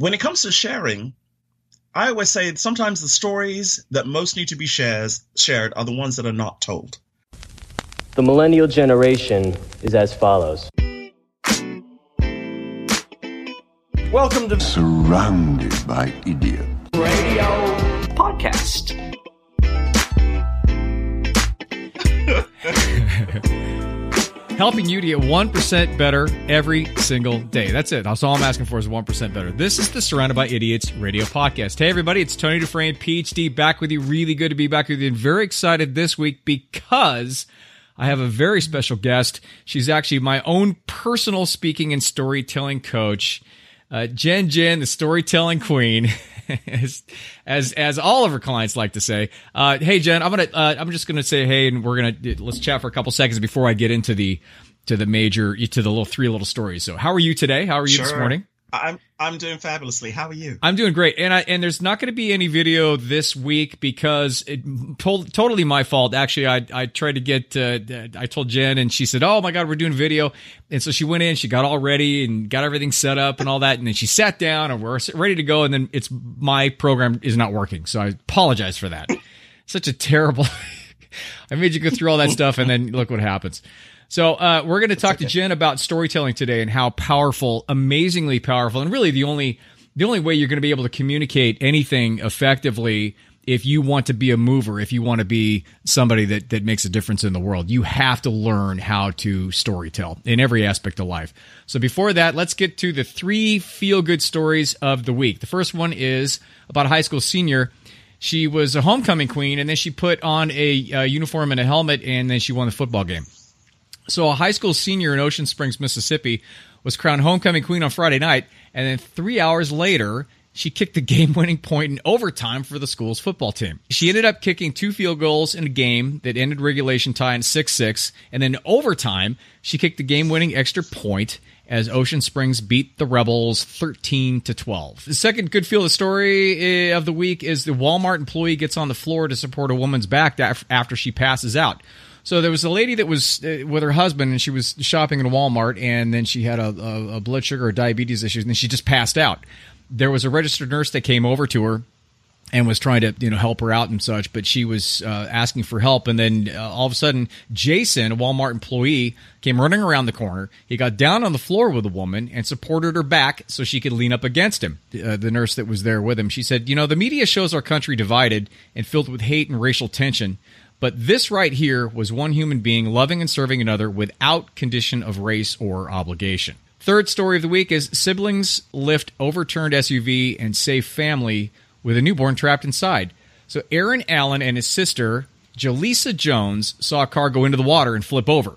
when it comes to sharing, I always say sometimes the stories that most need to be shares, shared are the ones that are not told. The millennial generation is as follows. Welcome to Surrounded by idiots. Radio Podcast. Helping you to get 1% better every single day. That's it. That's all I'm asking for is 1% better. This is the Surrounded by Idiots radio podcast. Hey, everybody, it's Tony Dufresne, PhD, back with you. Really good to be back with you. And very excited this week because I have a very special guest. She's actually my own personal speaking and storytelling coach. Uh, Jen Jen, the storytelling queen, as, as as all of her clients like to say. Uh, hey Jen, I'm gonna uh, I'm just gonna say hey, and we're gonna let's chat for a couple seconds before I get into the to the major to the little three little stories. So how are you today? How are you Sure. this morning? I'm I'm doing fabulously. How are you? I'm doing great, and I and there's not going to be any video this week because it to- totally my fault. Actually, I I tried to get uh, I told Jen, and she said, "Oh my God, we're doing video," and so she went in, she got all ready and got everything set up and all that, and then she sat down and we're ready to go, and then it's my program is not working, so I apologize for that. Such a terrible. I made you go through all that stuff, and then look what happens. So uh, we're going to talk to Jen about storytelling today and how powerful, amazingly powerful, and really the only the only way you're going to be able to communicate anything effectively if you want to be a mover, if you want to be somebody that that makes a difference in the world, you have to learn how to storytell in every aspect of life. So before that, let's get to the three feel good stories of the week. The first one is about a high school senior she was a homecoming queen and then she put on a, uh uniform and a helmet and then she won the football game so a high school senior in ocean springs mississippi was crowned homecoming queen on friday night and then three hours later she kicked the game-winning point in overtime for the school's football team. She ended up kicking two field goals in a game that ended regulation tie in 6-6, and then overtime, she kicked the game-winning extra point as Ocean Springs beat the Rebels 13 to 12. The second good feel of the story eh, of the week is the Walmart employee gets on the floor to support a woman's back after she passes out. So there was a lady that was uh, with her husband, and she was shopping in Walmart, and then she had a, a, a blood sugar or diabetes issues, and she just passed out. There was a registered nurse that came over to her and was trying to you know help her out and such, but she was uh, asking for help, and then uh, all of a sudden, Jason, a Walmart employee, came running around the corner. He got down on the floor with the woman and supported her back so she could lean up against him. Uh, the nurse that was there with him, she said, "You know, the media shows our country divided and filled with hate and racial tension." But this right here was one human being loving and serving another without condition of race or obligation. Third story of the week is siblings lift overturned SUV and save family with a newborn trapped inside. So Aaron Allen and his sister, Jaleesa Jones, saw a car go into the water and flip over.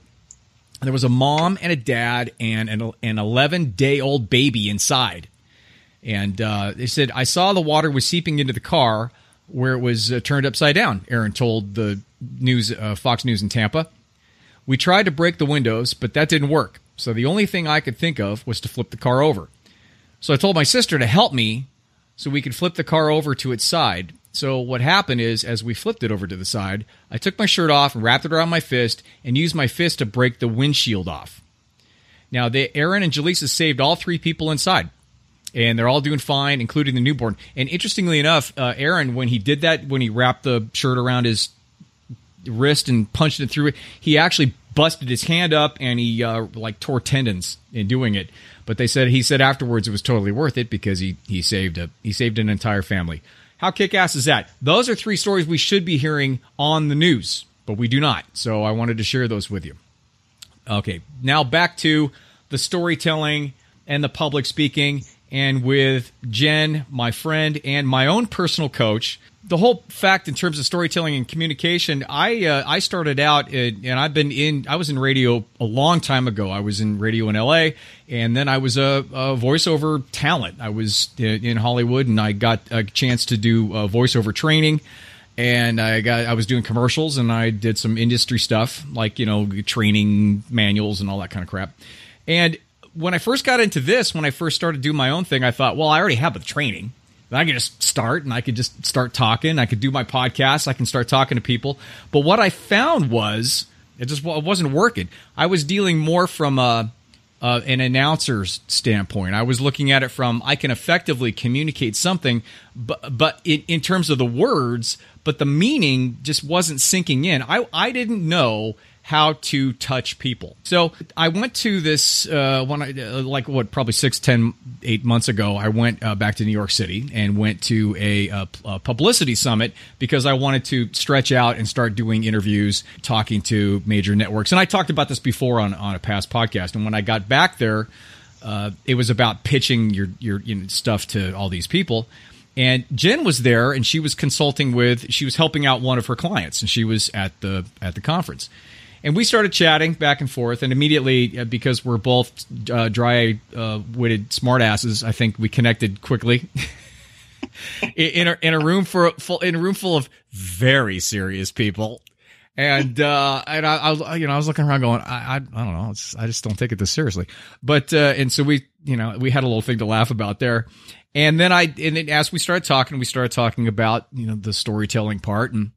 There was a mom and a dad and an, an 11 day old baby inside. And uh, they said, I saw the water was seeping into the car where it was uh, turned upside down, Aaron told the news, uh, Fox News in Tampa. We tried to break the windows, but that didn't work. So the only thing I could think of was to flip the car over. So I told my sister to help me so we could flip the car over to its side. So what happened is, as we flipped it over to the side, I took my shirt off and wrapped it around my fist and used my fist to break the windshield off. Now, they, Aaron and Jaleesa saved all three people inside, and they're all doing fine, including the newborn. And interestingly enough, uh, Aaron, when he did that, when he wrapped the shirt around his wrist and punched it through it, he actually busted his hand up and he uh, like tore tendons in doing it. But they said he said afterwards it was totally worth it because he he saved a he saved an entire family. How kick ass is that? Those are three stories we should be hearing on the news, but we do not. So I wanted to share those with you. Okay, now back to the storytelling and the public speaking, and with Jen, my friend, and my own personal coach. The whole fact in terms of storytelling and communication, I uh, I started out uh, and I've been in I was in radio a long time ago. I was in radio in L.A. and then I was a, a voiceover talent. I was in in Hollywood and I got a chance to do uh, voiceover training and I got I was doing commercials and I did some industry stuff like you know training manuals and all that kind of crap. And when I first got into this, when I first started doing my own thing, I thought, well, I already have the training. I could just start and I could just start talking. I could do my podcast. I can start talking to people. But what I found was it just it wasn't working. I was dealing more from a uh, an announcer's standpoint. I was looking at it from I can effectively communicate something, but but in, in terms of the words, but the meaning just wasn't sinking in. I I didn't know how to touch people. So I went to this uh, I uh, like what probably six, ten, eight months ago. I went uh, back to New York City and went to a, a, a, publicity summit because I wanted to stretch out and start doing interviews, talking to major networks. And I talked about this before on on a past podcast. And when I got back there, uh, it was about pitching your your you know, stuff to all these people. And Jen was there, and she was consulting with. She was helping out one of her clients, and she was at the at the conference and we started chatting back and forth and immediately uh, because we're both uh, dry uh, witted smartasses i think we connected quickly. In, a, in a room for full in a room full of very serious people. And uh and I, I you know I was looking around going I I, I don't know. I just don't take it this seriously. But uh and so we you know we had a little thing to laugh about there. And then I and then as we started talking we started talking about you know the storytelling part and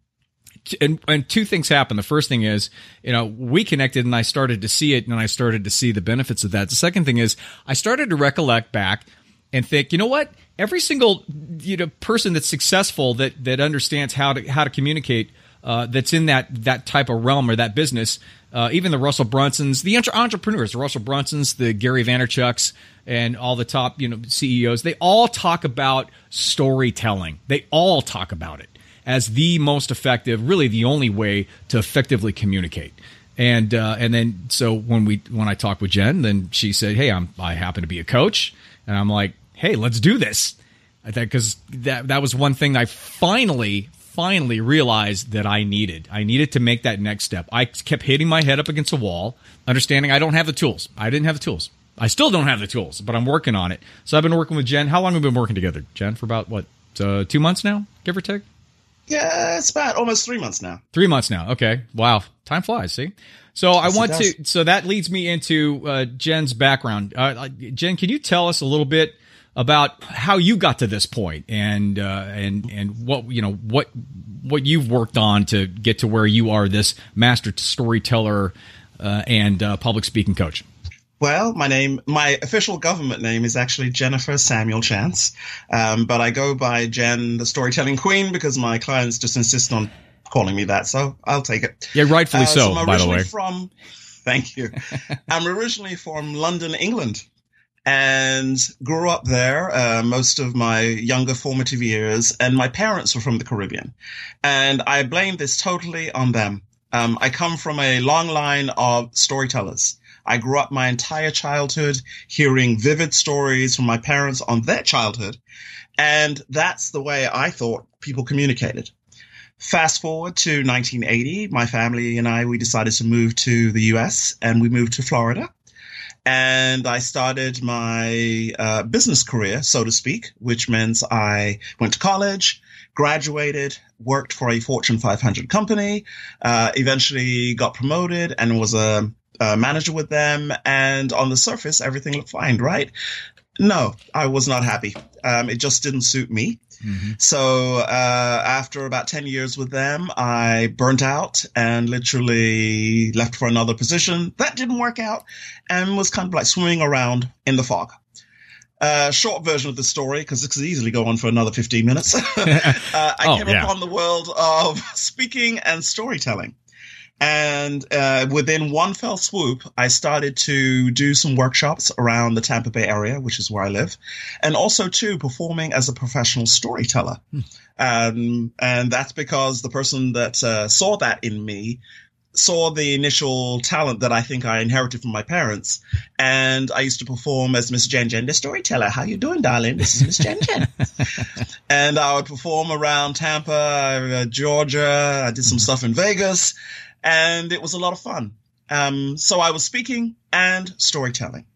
and and two things happened. The first thing is, you know, we connected and I started to see it and I started to see the benefits of that. The second thing is I started to recollect back and think, you know what? Every single you know person that's successful that that understands how to how to communicate uh, that's in that that type of realm or that business, uh, even the Russell Brunsons, the entre- entrepreneurs, the Russell Brunsons, the Gary Vaynerchuk's, and all the top you know CEOs, they all talk about storytelling. They all talk about it as the most effective, really the only way to effectively communicate. And uh, and then so when we when I talked with Jen, then she said, "Hey, I'm I happen to be a coach," and I'm like, "Hey, let's do this." Because that that was one thing I finally finally realized that I needed. I needed to make that next step. I kept hitting my head up against a wall, understanding I don't have the tools. I didn't have the tools. I still don't have the tools, but I'm working on it. So I've been working with Jen. How long have we been working together, Jen? For about what, uh, two months now, give or take? Yeah, it's about almost three months now. Three months now. Okay. Wow. Time flies. See. So yes, I want to. So that leads me into uh, Jen's background. Uh, uh, Jen, can you tell us a little bit about how you got to this point and uh, and and what you know what what you've worked on to get to where you are this master storyteller uh, and uh, public speaking coach? Well, my name, my official government name is actually Jennifer Samuel Chance, um, but I go by Jen, the storytelling queen, because my clients just insist on calling me that, so I'll take it. Yeah, rightfully uh, so. so by the way, from thank you. I'm originally from London, England, and grew up there uh, most of my younger formative years. And my parents were from the Caribbean, and I blame this totally on them. Um, I come from a long line of storytellers. I grew up my entire childhood hearing vivid stories from my parents on their childhood. And that's the way I thought people communicated. Fast forward to 1980, my family and I, we decided to move to the US and we moved to Florida. And I started my uh, business career, so to speak, which means I went to college, graduated, worked for a Fortune 500 company, uh, eventually got promoted and was a uh, manager with them, and on the surface, everything looked fine, right? No, I was not happy. Um, it just didn't suit me. Mm-hmm. So uh, after about 10 years with them, I burnt out and literally left for another position. That didn't work out and was kind of like swimming around in the fog. Uh, short version of the story, because this could easily go on for another 15 minutes. uh, I oh, came yeah. upon the world of speaking and storytelling. And uh, within one fell swoop, I started to do some workshops around the Tampa Bay area, which is where I live, and also too performing as a professional storyteller. Hmm. Um, and that's because the person that uh, saw that in me saw the initial talent that I think I inherited from my parents, and I used to perform as Miss Jen Jen, the storyteller. How you doing, darling? This is Miss Jen Jen. and I would perform around Tampa, uh, Georgia. I did some hmm. stuff in Vegas, and it was a lot of fun. Um, so I was speaking and storytelling.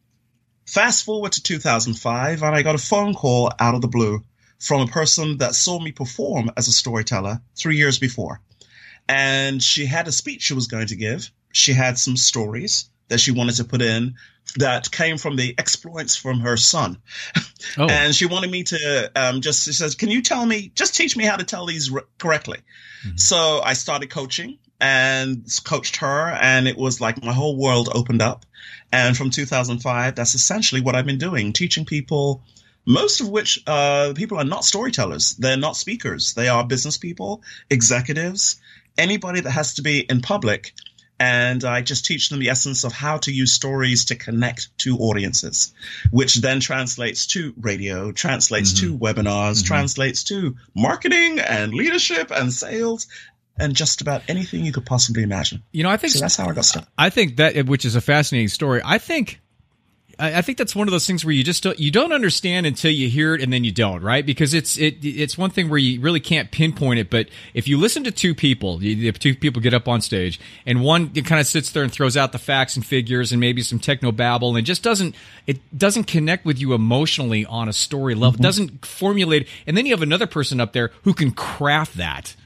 Fast forward to 2005, and I got a phone call out of the blue from a person that saw me perform as a storyteller three years before. And she had a speech she was going to give. She had some stories that she wanted to put in that came from the exploits from her son. Oh. and she wanted me to um, just, she says, Can you tell me, just teach me how to tell these correctly? Mm-hmm. So I started coaching and coached her, and it was like my whole world opened up. And from 2005, that's essentially what I've been doing, teaching people, most of which uh, people are not storytellers. They're not speakers. They are business people, executives, anybody that has to be in public. And I just teach them the essence of how to use stories to connect to audiences, which then translates to radio, translates to webinars, translates to marketing and leadership and sales and just about anything you could possibly imagine. You know, I think So that's how I got started. I think that which is a fascinating story. I think I think that's one of those things where you just don't, you don't understand until you hear it and then you don't, right? Because it's it it's one thing where you really can't pinpoint it, but if you listen to two people, if two people get up on stage and one kind of sits there and throws out the facts and figures and maybe some techno babble and it just doesn't it doesn't connect with you emotionally on a story level, Mm-hmm. doesn't formulate, and then you have another person up there who can craft that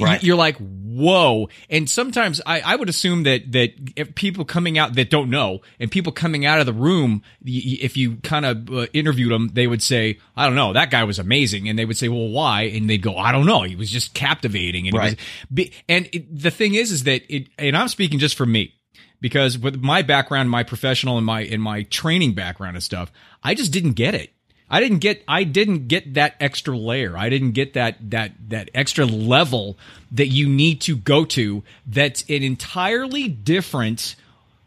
Right. you're like whoa. And sometimes I, I would assume that that if people coming out that don't know and people coming out of the room if you kind of uh, interviewed them they would say i don't know. That guy was amazing. And they would say well why? And they'd go i don't know. He was just captivating. And it Right. was, and it, the thing is is that it and i'm speaking just for me because with my background my professional and my and my training background and stuff i just didn't get it I didn't get I didn't get that extra layer. I didn't get that that that extra level that you need to go to that's an entirely different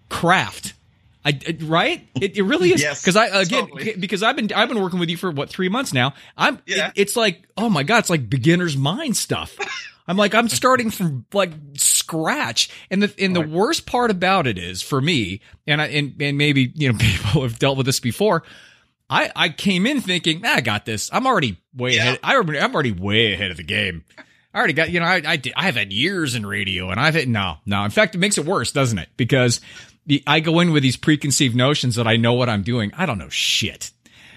craft. I, right? It, it really is Yes, because I again totally. because I've been I've been working with you for what three months now. I'm Yeah. it- it's like oh my god, it's like beginner's mind stuff. I'm like I'm starting from like scratch, and the and the worst part about it is for me, and I and and maybe you know people have dealt with this before. I, I came in thinking, "Ah, I got this. I'm already way Yeah. ahead. I, I'm already way ahead of the game. I already got, you know, I, I, did- I've had years in radio and I've had, no, no. In fact, it makes it worse, doesn't it? Because the, I go in with these preconceived notions that I know what I'm doing. I don't know shit.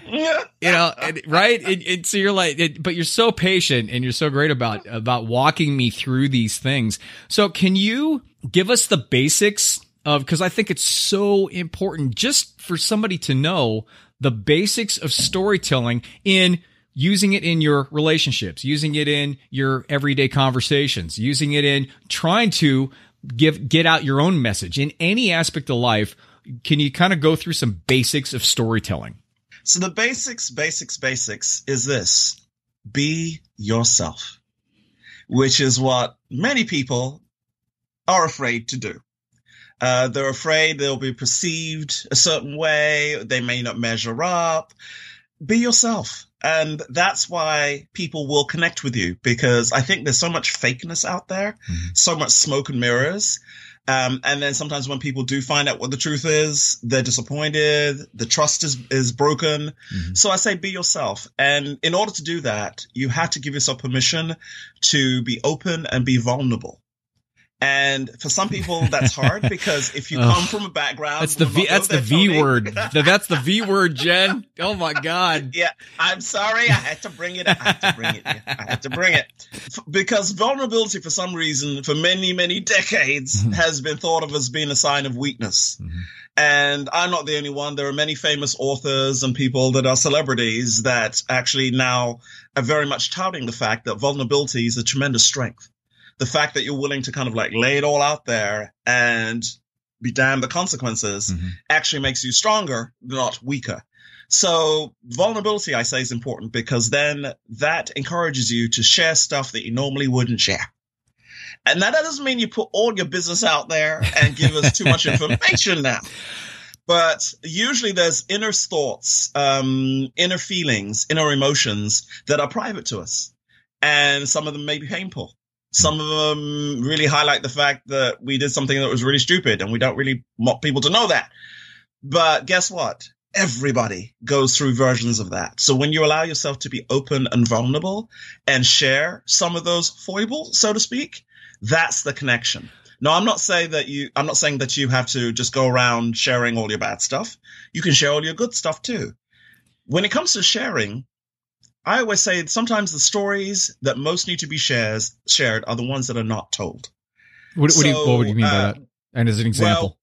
Yeah. You know, and- right? And, and so you're like, it, but you're so patient and you're so great about, about walking me through these things. So can you give us the basics of, cause I think it's so important just for somebody to know the basics of storytelling in using it in your relationships, using it in your everyday conversations, using it in trying to give, get out your own message in any aspect of life. Can you kind of go through some basics of storytelling? So the basics, basics, basics is this be yourself, which is what many people are afraid to do. Uh, they're afraid they'll be perceived a certain way. They may not measure up. Be yourself. And that's why people will connect with you because I think there's so much fakeness out there, so much smoke and mirrors. Um, and then sometimes when people do find out what the truth is, they're disappointed. The trust is, is broken. So I say be yourself. And in order to do that, you have to give yourself permission to be open and be vulnerable. And for some people, that's hard because if you come from a background, That's the V. That's the V Tony. word. That's the V word, Jen. Oh my God. Yeah, I'm sorry. I had to bring it. I had to bring it. I had to bring it because vulnerability, for some reason, for many, many decades, mm-hmm. has been thought of as being a sign of weakness. Mm-hmm. And I'm not the only one. There are many famous authors and people that are celebrities that actually now are very much touting the fact that vulnerability is a tremendous strength. The fact that you're willing to kind of like lay it all out there and be damned the consequences actually makes you stronger, not weaker. So vulnerability, I say, is important because then that encourages you to share stuff that you normally wouldn't share. And that doesn't mean you put all your business out there and give us too much information now. But usually there's inner thoughts, um, inner feelings, inner emotions that are private to us. And some of them may be painful. Some of them really highlight the fact that we did something that was really stupid and we don't really want people to know that. But guess what? Everybody goes through versions of that. So when you allow yourself to be open and vulnerable and share some of those foibles, so to speak, that's the connection. No, I'm not saying that you, I'm not saying that you have to just go around sharing all your bad stuff. You can share all your good stuff too. When it comes to sharing, I always say sometimes the stories that most need to be shares, shared are the ones that are not told. What, what do you, what would you mean by uh, that? And as an example, Well,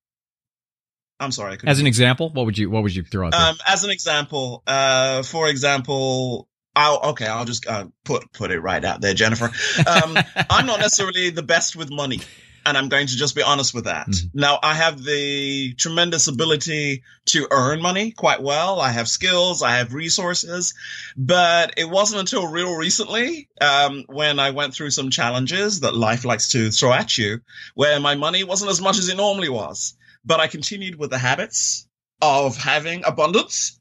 I'm sorry. I couldn't as an example, what would you what would you throw out there? Um, as an example, uh, for example, I'll, okay, I'll just uh, put put it right out there, Jennifer. Um, I'm not necessarily the best with money. And I'm going to just be honest with that. Now, I have the tremendous ability to earn money quite well. I have skills. I have resources, but it wasn't until real recently, um, when I went through some challenges that life likes to throw at you, where my money wasn't as much as it normally was, but I continued with the habits of having abundance.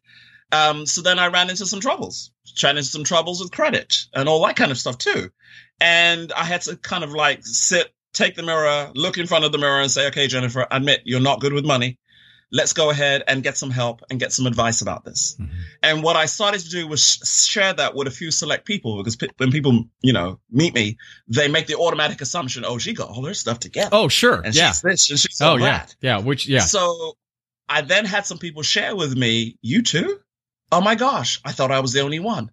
Um, so then I ran into some troubles, ran into some troubles with credit and all that kind of stuff too. And I had to kind of like sit, take the mirror, look in front of the mirror and say, okay, Jennifer, admit you're not good with money. Let's go ahead and get some help and get some advice about this. Mm-hmm. And what I started to do was sh- share that with a few select people because pe- when people, you know, meet me, they make the automatic assumption, oh, she got all her stuff together. Oh, sure. and yeah. she's this and she's Oh, all yeah. that. Yeah. Which, yeah. So I then had some people share with me, you too? Oh my gosh, I thought I was the only one.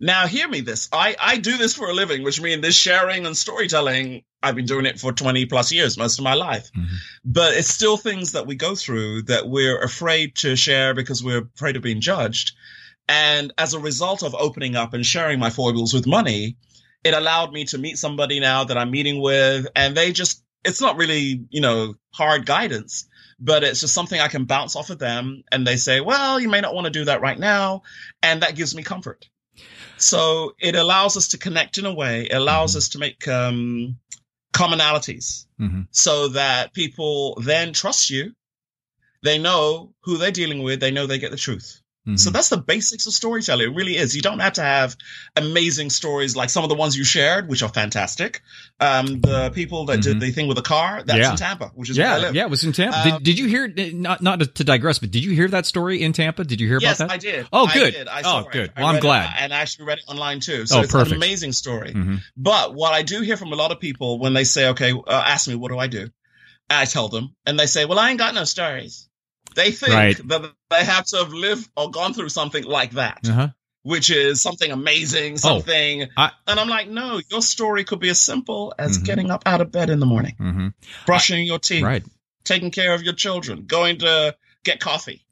Now hear me this. I, I do this for a living, which means this sharing and storytelling, I've been doing it for 20 plus years, most of my life. Mhm. But it's still things that we go through that we're afraid to share because we're afraid of being judged. And as a result of opening up and sharing my foibles with money, it allowed me to meet somebody now that I'm meeting with and they just, it's not really, you know, hard guidance, but it's just something I can bounce off of them. And they say, well, you may not want to do that right now. And that gives me comfort. So it allows us to connect in a way, it allows us to make, um, commonalities Mhm. so that people then trust you. They know who they're dealing with. They know they get the truth. So Mhm. that's the basics of storytelling. It really is. You don't have to have amazing stories like some of the ones you shared, which are fantastic. Um, the people that did Mhm. the thing with the car, that's Yeah. in Tampa, which is where I yeah. live. Yeah. It was in Tampa. Um, did, did you hear, not, not to digress, but did you hear that story in Tampa? Did you hear Yes, about that? I did. Oh, I good. did. I Oh, saw it. good. I Well, I'm read it, glad. and I actually read it online too. So Oh, it's perfect. an amazing story. Mhm. But what I do hear from a lot of people when they say, okay, uh, ask me, what do I do? I tell them, and they say, well, I ain't got no stories. They think Right. that they have to have lived or gone through something like that, Uh-huh. which is something amazing, something. I- and I'm like, no, your story could be as simple as Mhm. getting up out of bed in the morning, Mhm. brushing your teeth, Right. taking care of your children, going to get coffee.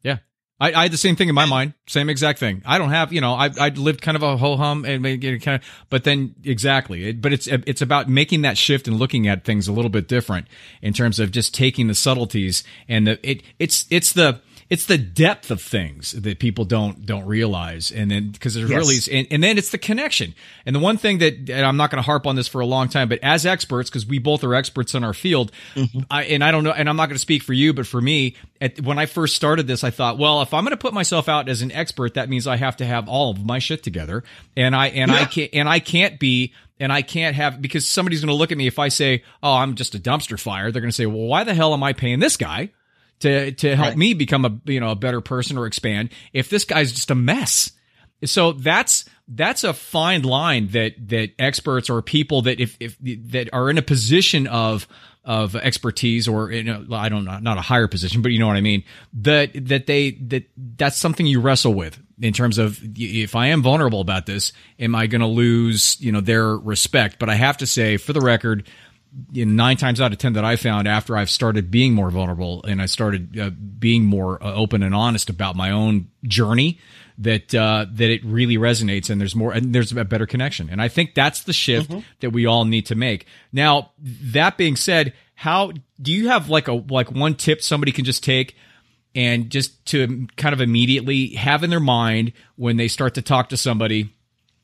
I, I had the same thing in my mind, same exact thing. I don't have, you know, I I lived kind of a ho hum and kind of, but then exactly, it, but it's it's about making that shift and looking at things a little bit different in terms of just taking the subtleties and the it it's it's the it's the depth of things that people don't don't realize. And then because there's Yes. really and, and then it's the connection. And the one thing that and i'm not going to harp on this for a long time but as experts because we both are experts in our field mm-hmm. I, and i don't know and i'm not going to speak for you but for me at, when i first started this i thought well if i'm going to put myself out as an expert that means i have to have all of my shit together. And i and i can't and i can't be and I can't have because somebody's going to look at me if I say, "Oh, I'm just a dumpster fire." They're going to say, "Well, why the hell am I paying this guy to to help Right. me become a you know a better person or expand if this guy's just a mess?" So that's that's a fine line that that experts or people that if if that are in a position of of expertise or in a, I don't know not a higher position but you know what I mean that that they that that's something you wrestle with in terms of if I am vulnerable about this am I going to lose you know their respect but I have to say for the record you know, nine times out of ten that I found after I've started being more vulnerable and I started uh, being more uh, open and honest about my own journey, that uh, that it really resonates and there's more and there's a better connection. And I think that's the shift that we all need to make. Now, that being said, how do you have like a like one tip somebody can just take? And just to kind of immediately have in their mind when they start to talk to somebody,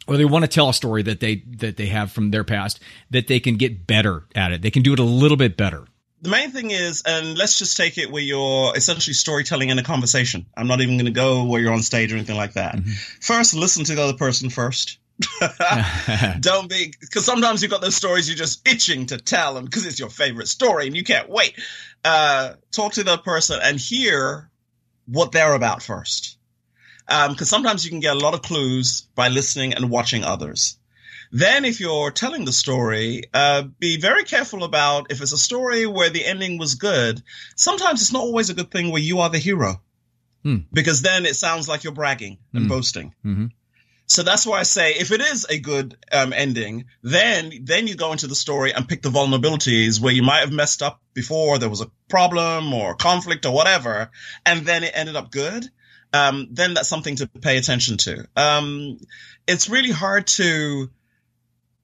or they want to tell a story that they that they have from their past that they can get better at it they can do it a little bit better The main thing is, and let's just take it where you're essentially storytelling in a conversation. I'm not even going to go where you're on stage or anything like that. First, listen to the other person first. Don't be, because sometimes you've got those stories you're just itching to tell them because it's your favorite story and you can't wait. Uh, talk to the person and hear what they're about first. Um, cause sometimes you can get a lot of clues by listening and watching others. Then if you're telling the story, uh, be very careful about if it's a story where the ending was good. Sometimes it's not always a good thing where you are the hero. Hmm. Because then it sounds like you're bragging and Hmm. boasting. Mhm. So that's why I say if it is a good um, ending, then then you go into the story and pick the vulnerabilities where you might have messed up before, there was a problem or conflict or whatever, and then it ended up good. Um, then that's something to pay attention to. Um, it's really hard to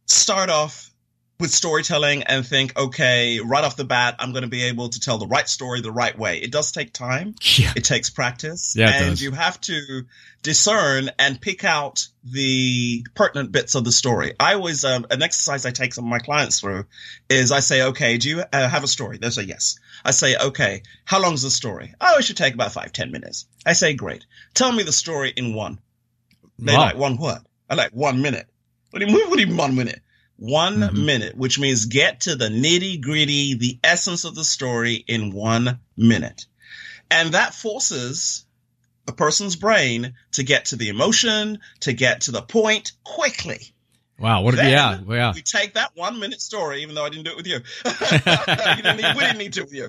start off with storytelling and think, okay, right off the bat, I'm going to be able to tell the right story the right way. It does take time. Yeah. It takes practice. Yeah, and you have to discern and pick out the pertinent bits of the story. I always, um, an exercise I take some of my clients through is I say, okay, do you uh, have a story? They say yes. I say, okay, how long is the story? Oh, it should take about five, ten minutes. I say, great. Tell me the story in one. They Wow. like one what? I like one minute. What do you mean? What do you mean one minute? One Mhm. minute, which means get to the nitty gritty, the essence of the story in one minute. And that forces a person's brain to get to the emotion, to get to the point quickly. Wow. What? Then yeah. Yeah. We take that one minute story, even though I didn't do it with you. You didn't need- we didn't need to with you.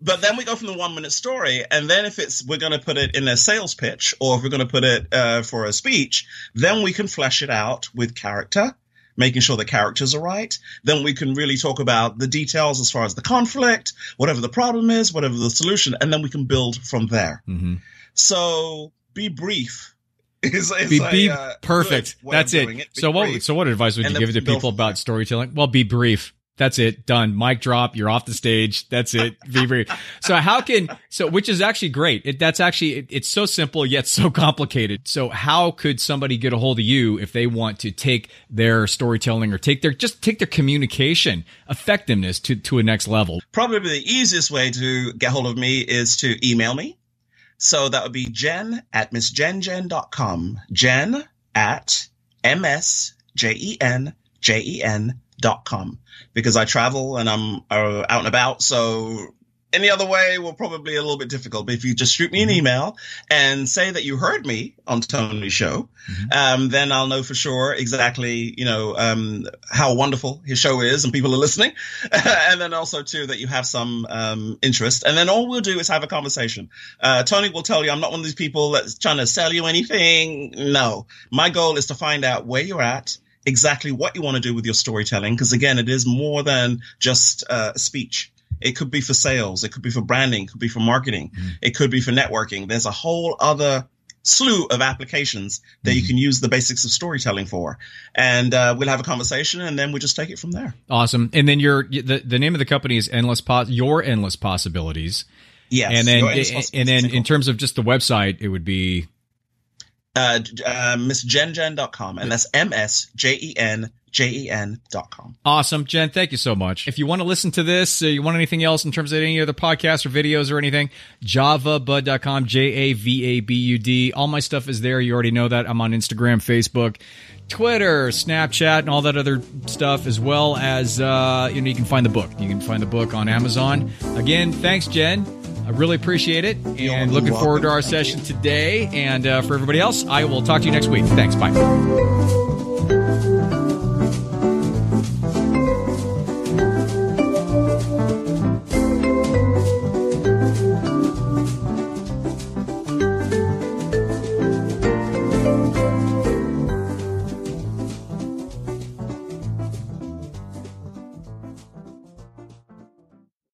But then we go from the one minute story, and then if it's we're going to put it in a sales pitch, or if we're going to put it uh, for a speech, then we can flesh it out with character, making sure the characters are right. Then we can really talk about the details as far as the conflict, whatever the problem is, whatever the solution, and then we can build from there. hmm So be brief. Is, is Be, a, be uh, perfect. good way of That's it. Be So what? So what advice would And you give to people about storytelling? Well, be brief. That's it. Done. Mic drop. You're off the stage. That's it. Be brief. So how can so which is actually great. It, that's actually it, it's so simple yet so complicated. So how could somebody get a hold of you if they want to take their storytelling or take their just take their communication effectiveness to to a next level? Probably the easiest way to get hold of me is to email me. So that would be jen at missjenjen.com. Jen at M-S-J-E-N-J-E-N dot com. Because I travel and I'm uh, out and about. So any other way will probably a little bit difficult. But if you just shoot me an email and say that you heard me on Tony's show, um, then I'll know for sure exactly, you know, um, how wonderful his show is and people are listening. and then also too that you have some, um, interest. And then all we'll do is have a conversation. Uh, Tony will tell you I'm not one of these people that's trying to sell you anything. No, my goal is to find out where you're at, exactly what you want to do with your storytelling. Cause again, it is more than just uh, a speech. It could be for sales. It could be for branding. It could be for marketing. It could be for networking. There's a whole other slew of applications that you can use the basics of storytelling for. And uh, we'll have a conversation and then we'll just take it from there. Awesome. And then your the, the name of the company is Endless Pos your Endless Possibilities. Yes. and then and then in terms of just the website, it would be uh, uh, missjenjen.com. And that's M-S-J-E-N J-E-N dot com. Awesome. Jen, thank you so much. If you want to listen to this, uh, you want anything else in terms of any other podcasts or videos or anything, javabud.com, J-A-V-A-B-U-D. All my stuff is there. You already know that. I'm on Instagram, Facebook, Twitter, Snapchat, and all that other stuff, as well as, uh, you know, you can find the book. You can find the book on Amazon. Again, thanks, Jen. I really appreciate it. And looking forward to our session today. And uh, for everybody else, I will talk to you next week. Thanks. Bye.